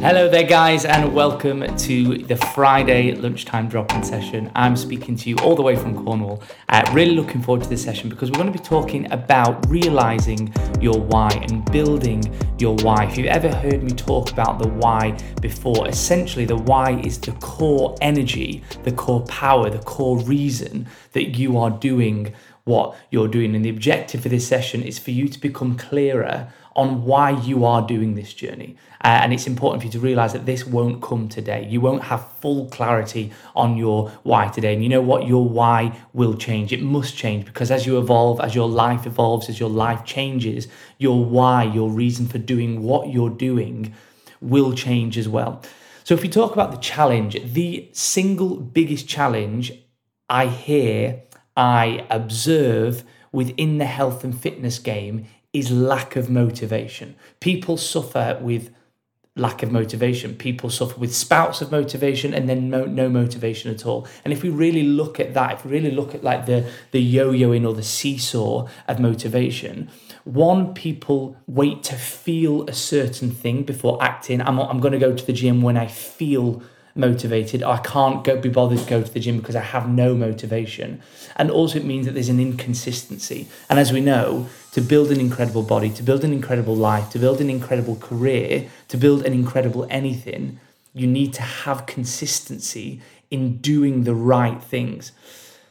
Hello there, guys, and welcome to the Friday lunchtime drop in session. I'm speaking to you all the way from Cornwall. Uh, really looking forward to this session because we're going to be talking about realizing your why and building your why. If you've ever heard me talk about the why before, essentially, the why is the core energy, the core power, the core reason that you are doing what you're doing. And the objective for this session is for you to become clearer on why you are doing this journey. Uh, and it's important for you to realize that this won't come today. You won't have full clarity on your why today. And you know what? Your why will change. It must change because as you evolve, as your life evolves, as your life changes, your why, your reason for doing what you're doing will change as well. So if we talk about the challenge, the single biggest challenge I hear, I observe within the health and fitness game is lack of motivation. People suffer with lack of motivation. People suffer with spouts of motivation and then no, no, motivation at all. And if we really look at that, if we really look at like the the yo-yoing or the seesaw of motivation, one people wait to feel a certain thing before acting. I'm I'm going to go to the gym when I feel motivated. I can't go be bothered to go to the gym because I have no motivation. And also it means that there's an inconsistency. And as we know, to build an incredible body, to build an incredible life, to build an incredible career, to build an incredible anything, you need to have consistency in doing the right things.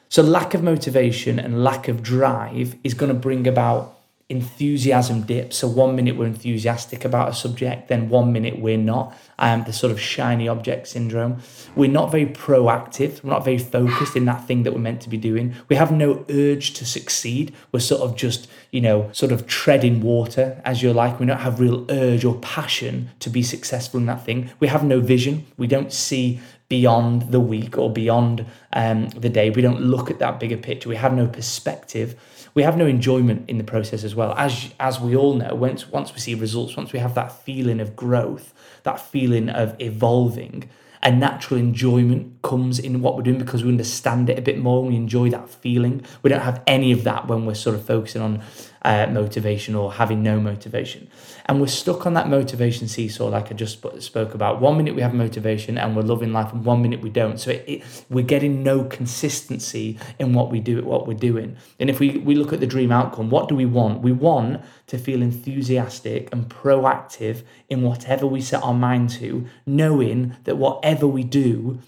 So lack of motivation and lack of drive is going to bring about enthusiasm dip. So one minute we're enthusiastic about a subject, then one minute we're not. Um, the sort of shiny object syndrome. We're not very proactive. We're not very focused in that thing that we're meant to be doing. We have no urge to succeed. We're sort of just, you know, sort of treading water as you're like. We don't have real urge or passion to be successful in that thing. We have no vision. We don't see beyond the week or beyond um, the day. We don't look at that bigger picture. We have no perspective we have no enjoyment in the process as well. As as we all know, once once we see results, once we have that feeling of growth, that feeling of evolving, a natural enjoyment comes in what we're doing because we understand it a bit more and we enjoy that feeling. We don't have any of that when we're sort of focusing on uh, motivation or having no motivation. And we're stuck on that motivation seesaw, like I just spoke about. One minute we have motivation and we're loving life, and one minute we don't. So it, it, we're getting no consistency in what we do, what we're doing. And if we, we look at the dream outcome, what do we want? We want to feel enthusiastic and proactive in whatever we set our mind to, knowing that whatever we do,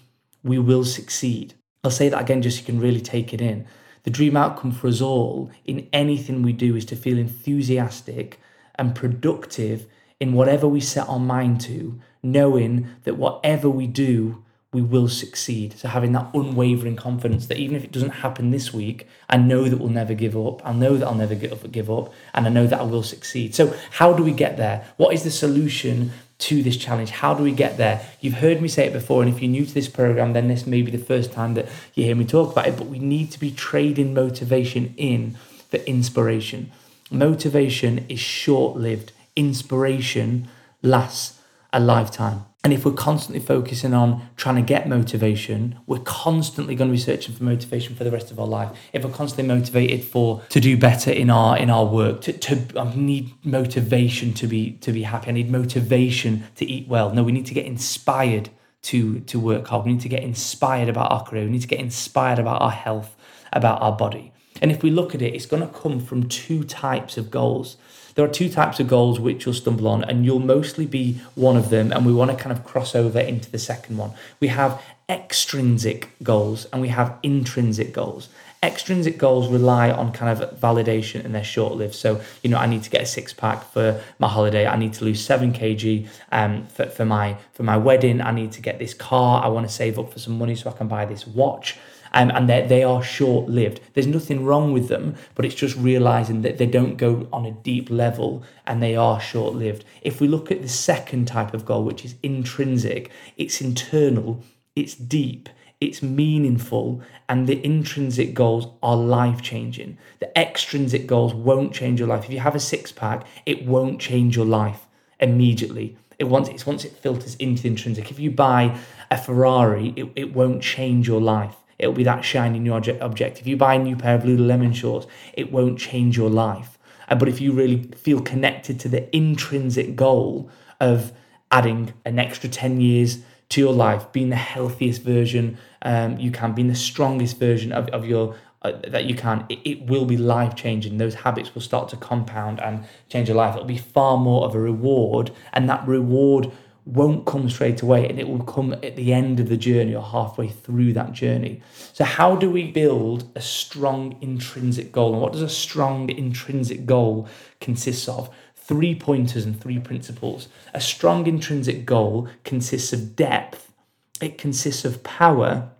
we will succeed. I'll say that again just so you can really take it in. The dream outcome for us all in anything we do is to feel enthusiastic and productive in whatever we set our mind to, knowing that whatever we do, we will succeed. So having that unwavering confidence that even if it doesn't happen this week, I know that we'll never give up. I know that I'll never give up, give up, and I know that I will succeed. So how do we get there? What is the solution to this challenge? How do we get there? You've heard me say it before, and if you're new to this program, then this may be the first time that you hear me talk about it. But we need to be trading motivation in for inspiration. Motivation is short lived, inspiration lasts a lifetime. And if we're constantly focusing on trying to get motivation, we're constantly going to be searching for motivation for the rest of our life. If we're constantly motivated for to do better in our in our work, to, to I need motivation to be to be happy. I need motivation to eat well. No, we need to get inspired to to work hard. We need to get inspired about our career. We need to get inspired about our health, about our body. And if we look at it, it's going to come from two types of goals. There are two types of goals which you'll stumble on, and you'll mostly be one of them. And we want to kind of cross over into the second one. We have extrinsic goals and we have intrinsic goals. Extrinsic goals rely on kind of validation and they're short lived. So, you know, I need to get a six pack for my holiday. I need to lose seven kg um, for, for, my, for my wedding. I need to get this car. I want to save up for some money so I can buy this watch um, and they are short lived. There's nothing wrong with them, but it's just realizing that they don't go on a deep level and they are short lived. If we look at the second type of goal, which is intrinsic, it's internal, it's deep, it's meaningful, and the intrinsic goals are life changing. The extrinsic goals won't change your life. If you have a six pack, it won't change your life immediately. It once it's once it filters into the intrinsic. If you buy a Ferrari, it, it won't change your life it'll be that shiny new object. If you buy a new pair of Lululemon shorts, it won't change your life. Uh, but if you really feel connected to the intrinsic goal of adding an extra 10 years to your life, being the healthiest version um, you can, being the strongest version of, of your uh, that you can, it, it will be life changing. Those habits will start to compound and change your life. It'll be far more of a reward, and that reward won't come straight away and it will come at the end of the journey or halfway through that journey. So, how do we build a strong intrinsic goal? And what does a strong intrinsic goal consist of? Three pointers and three principles. A strong intrinsic goal consists of depth, it consists of power,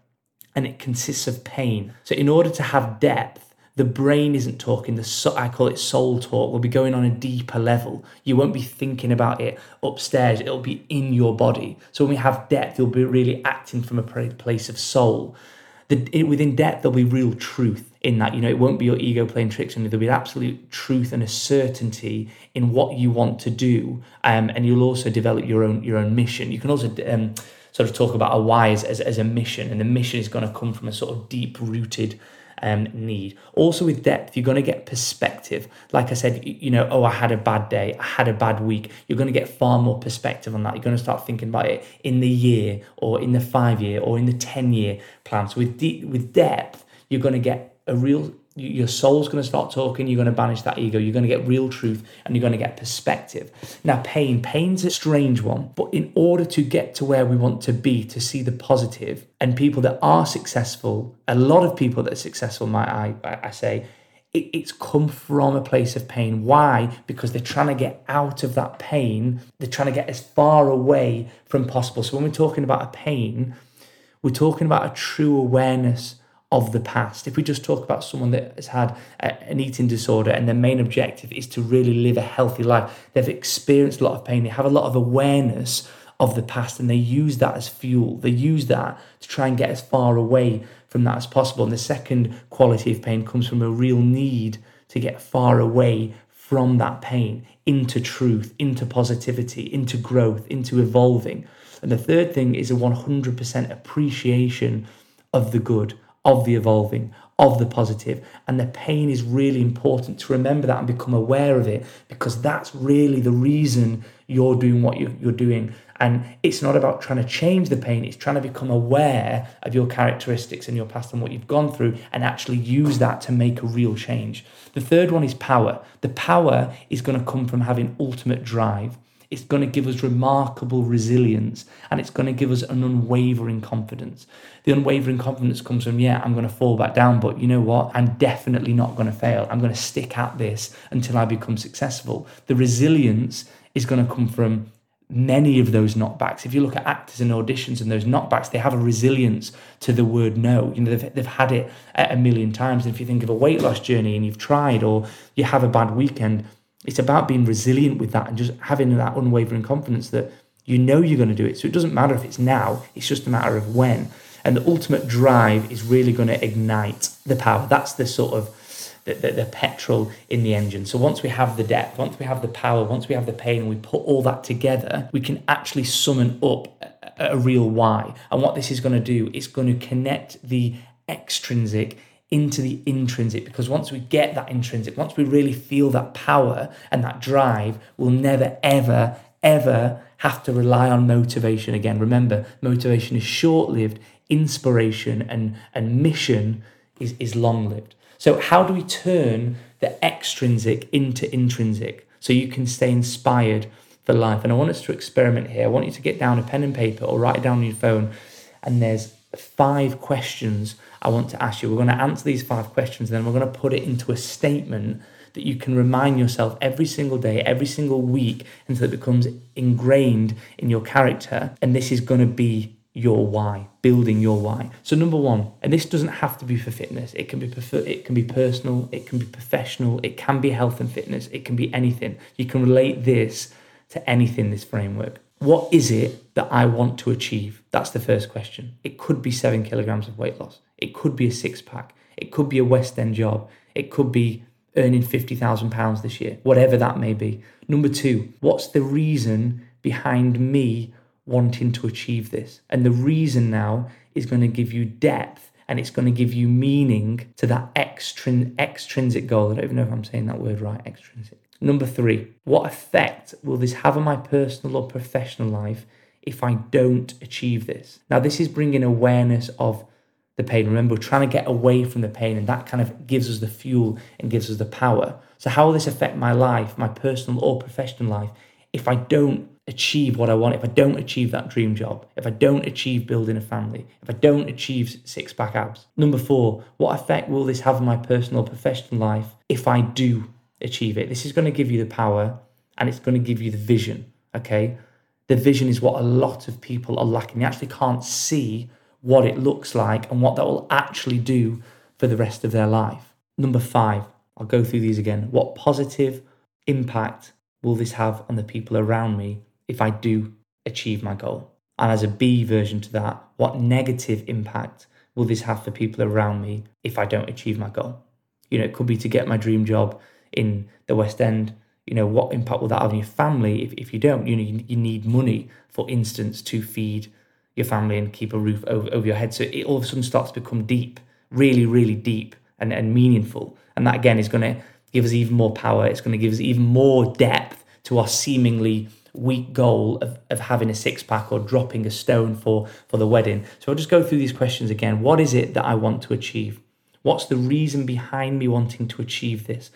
and it consists of pain. So, in order to have depth, the brain isn't talking the so, i call it soul talk will be going on a deeper level. You won't be thinking about it upstairs it'll be in your body. So when we have depth you'll be really acting from a place of soul. The, within depth there'll be real truth in that you know it won't be your ego playing tricks on you. There'll be absolute truth and a certainty in what you want to do um, and you'll also develop your own your own mission. You can also um, sort of talk about a why as, as, as a mission and the mission is going to come from a sort of deep rooted um, need. Also, with depth, you're going to get perspective. Like I said, you know, oh, I had a bad day, I had a bad week. You're going to get far more perspective on that. You're going to start thinking about it in the year or in the five year or in the 10 year plan. So, with, de- with depth, you're going to get a real your soul's going to start talking you're going to banish that ego you're going to get real truth and you're going to get perspective. Now pain pain's a strange one but in order to get to where we want to be to see the positive and people that are successful a lot of people that are successful might i i say it, it's come from a place of pain. Why? Because they're trying to get out of that pain. They're trying to get as far away from possible. So when we're talking about a pain we're talking about a true awareness of the past. If we just talk about someone that has had a, an eating disorder and their main objective is to really live a healthy life, they've experienced a lot of pain, they have a lot of awareness of the past and they use that as fuel. They use that to try and get as far away from that as possible. And the second quality of pain comes from a real need to get far away from that pain into truth, into positivity, into growth, into evolving. And the third thing is a 100% appreciation of the good, of the evolving, of the positive. And the pain is really important to remember that and become aware of it because that's really the reason you're doing what you're doing. And it's not about trying to change the pain, it's trying to become aware of your characteristics and your past and what you've gone through and actually use that to make a real change. The third one is power. The power is going to come from having ultimate drive. It's going to give us remarkable resilience and it's going to give us an unwavering confidence. The unwavering confidence comes from, yeah, I'm going to fall back down, but you know what? I'm definitely not going to fail. I'm going to stick at this until I become successful. The resilience is going to come from many of those knockbacks. If you look at actors and auditions and those knockbacks, they have a resilience to the word no. You know, they've, they've had it a million times. And if you think of a weight loss journey and you've tried or you have a bad weekend, it's about being resilient with that and just having that unwavering confidence that you know you're going to do it. So it doesn't matter if it's now, it's just a matter of when. And the ultimate drive is really going to ignite the power. That's the sort of the, the, the, petrol in the engine. So once we have the depth, once we have the power, once we have the pain, and we put all that together, we can actually summon up a, a real why. And what this is going to do, it's going to connect the extrinsic into the intrinsic because once we get that intrinsic, once we really feel that power and that drive, we'll never, ever, ever have to rely on motivation again. Remember, motivation is short lived, inspiration and, and mission is, is long lived. So, how do we turn the extrinsic into intrinsic so you can stay inspired for life? And I want us to experiment here. I want you to get down a pen and paper or write it down on your phone. And there's five questions I want to ask you. We're going to answer these five questions, and then we're going to put it into a statement that you can remind yourself every single day, every single week, until it becomes ingrained in your character. And this is going to be your why, building your why. So number one, and this doesn't have to be for fitness. It can be it can be personal, it can be professional, it can be health and fitness, it can be anything. You can relate this to anything. This framework. What is it that I want to achieve? That's the first question. It could be seven kilograms of weight loss. It could be a six pack. It could be a West End job. It could be earning £50,000 this year, whatever that may be. Number two, what's the reason behind me wanting to achieve this? And the reason now is going to give you depth and it's going to give you meaning to that extrin- extrinsic goal. I don't even know if I'm saying that word right, extrinsic. Number three, what effect will this have on my personal or professional life if I don't achieve this? Now, this is bringing awareness of the pain. Remember, we're trying to get away from the pain, and that kind of gives us the fuel and gives us the power. So, how will this affect my life, my personal or professional life, if I don't achieve what I want, if I don't achieve that dream job, if I don't achieve building a family, if I don't achieve six pack abs? Number four, what effect will this have on my personal or professional life if I do achieve it? This is going to give you the power and it's going to give you the vision. Okay. The vision is what a lot of people are lacking. They actually can't see what it looks like and what that will actually do for the rest of their life. Number five, I'll go through these again. What positive impact will this have on the people around me if I do achieve my goal? And as a B version to that, what negative impact will this have for people around me if I don't achieve my goal? You know, it could be to get my dream job in the West End. You know, what impact will that have on your family if, if you don't? You know, you, you need money, for instance, to feed your family and keep a roof over, over your head. So it all of a sudden starts to become deep, really, really deep and, and meaningful. And that again is going to give us even more power. It's going to give us even more depth to our seemingly weak goal of, of having a six pack or dropping a stone for, for the wedding. So I'll just go through these questions again. What is it that I want to achieve? What's the reason behind me wanting to achieve this?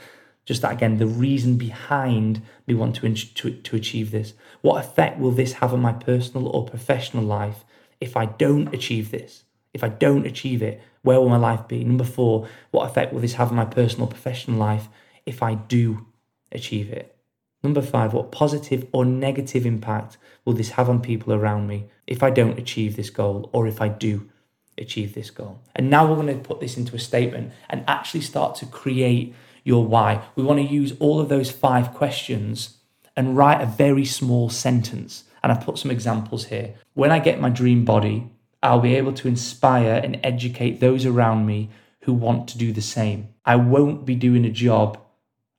Just that again, the reason behind me want to, to, to achieve this. What effect will this have on my personal or professional life if I don't achieve this? If I don't achieve it, where will my life be? Number four, what effect will this have on my personal professional life if I do achieve it? Number five, what positive or negative impact will this have on people around me if I don't achieve this goal or if I do achieve this goal? And now we're going to put this into a statement and actually start to create your why. We want to use all of those five questions and write a very small sentence. And I've put some examples here. When I get my dream body, I'll be able to inspire and educate those around me who want to do the same. I won't be doing a job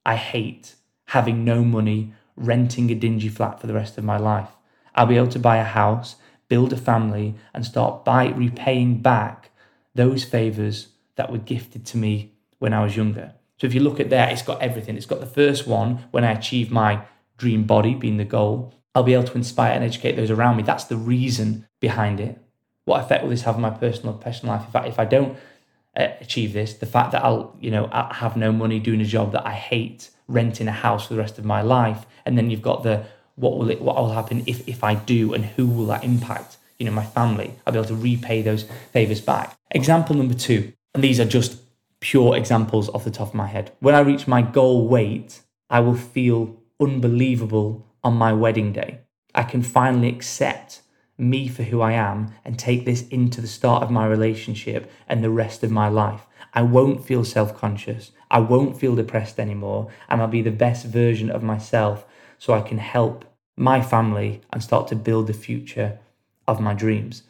I hate, having no money, renting a dingy flat for the rest of my life. I'll be able to buy a house, build a family, and start by repaying back those favors that were gifted to me when I was younger. So if you look at there, it's got everything. It's got the first one when I achieve my dream body being the goal. I'll be able to inspire and educate those around me. That's the reason behind it. What effect will this have on my personal and professional life? If I, if I don't uh, achieve this, the fact that I'll, you know, I'll have no money doing a job that I hate, renting a house for the rest of my life, and then you've got the what will it, what will happen if if I do, and who will that impact? You know, my family. I'll be able to repay those favors back. Example number two, and these are just pure examples off the top of my head. When I reach my goal weight, I will feel unbelievable on my wedding day. I can finally accept me for who I am and take this into the start of my relationship and the rest of my life. I won't feel self conscious. I won't feel depressed anymore. And I'll be the best version of myself so I can help my family and start to build the future of my dreams.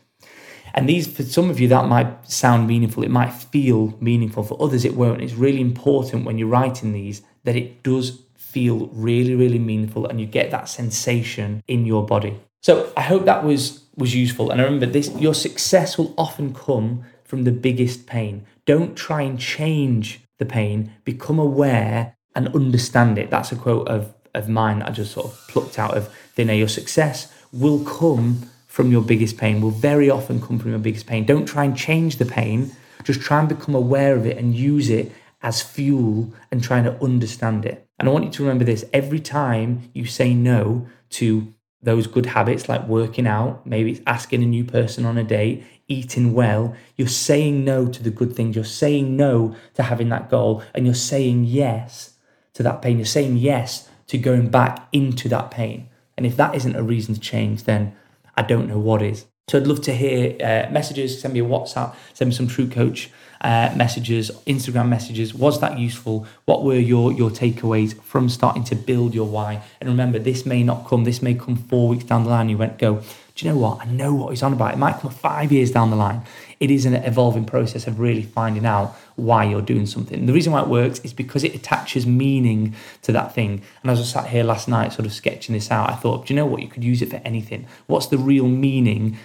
And these, for some of you, that might sound meaningful. It might feel meaningful. For others, it won't. It's really important when you're writing these that it does feel really, really meaningful and you get that sensation in your body. So I hope that was was useful. And I remember this your success will often come from the biggest pain. Don't try and change the pain, become aware and understand it. That's a quote of, of mine that I just sort of plucked out of thin air. Your success will come from your biggest pain will very often come from your biggest pain. Don't try and change the pain, just try and become aware of it and use it as fuel and trying to understand it. And I want you to remember this every time you say no to those good habits like working out, maybe it's asking a new person on a date, eating well, you're saying no to the good things. You're saying no to having that goal and you're saying yes to that pain. You're saying yes to going back into that pain. And if that isn't a reason to change, then I don't know what is. So I'd love to hear uh, messages. Send me a WhatsApp. Send me some TrueCoach uh, messages, Instagram messages. Was that useful? What were your your takeaways from starting to build your why? And remember, this may not come. This may come four weeks down the line. You went go. Do you know what? I know what he's on about. It might come five years down the line. It is an evolving process of really finding out why you're doing something. the reason why it works is because it attaches meaning to that thing. And as I sat here last night, sort of sketching this out, I thought, do you know what? You could use it for anything. What's the real meaning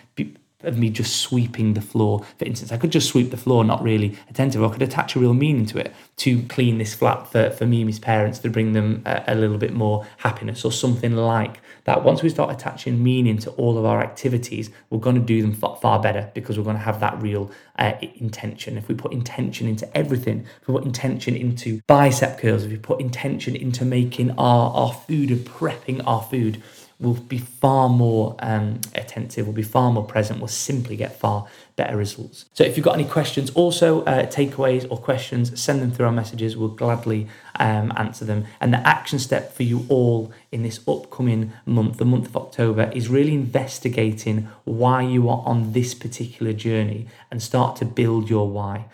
of me just sweeping the floor. For instance, I could just sweep the floor, not really attentive, I could attach a real meaning to it to clean this flat for, for his parents to bring them a, a little bit more happiness or something like that. Once we start attaching meaning to all of our activities, we're going to do them far, far better because we're going to have that real uh, intention. If we put intention into everything, if we put intention into bicep curls, if we put intention into making our, our food and prepping our food, will be far more um, attentive, will be far more present, will simply get far better results. So if you've got any questions, also uh, takeaways or questions, send them through our messages. We'll gladly um, answer them. And the action step for you all in this upcoming month, the month of October, is really investigating why you are on this particular journey and start to build your why.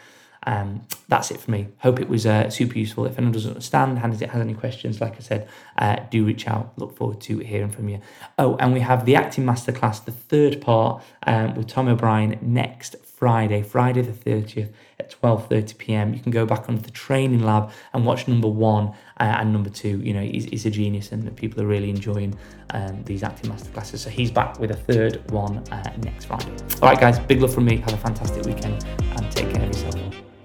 Um, that's it for me. Hope it was uh, super useful. If anyone doesn't understand, has any questions, like I said, uh, do reach out. Look forward to hearing from you. Oh, and we have the acting masterclass, the third part um, with Tom O'Brien next Friday, Friday the 30th at 12.30 p.m. You can go back onto the training lab and watch number one uh, and number two. You know, he's, he's a genius and people are really enjoying um, these acting masterclasses. So he's back with a third one uh, next Friday. All right, guys, big love from me. Have a fantastic weekend and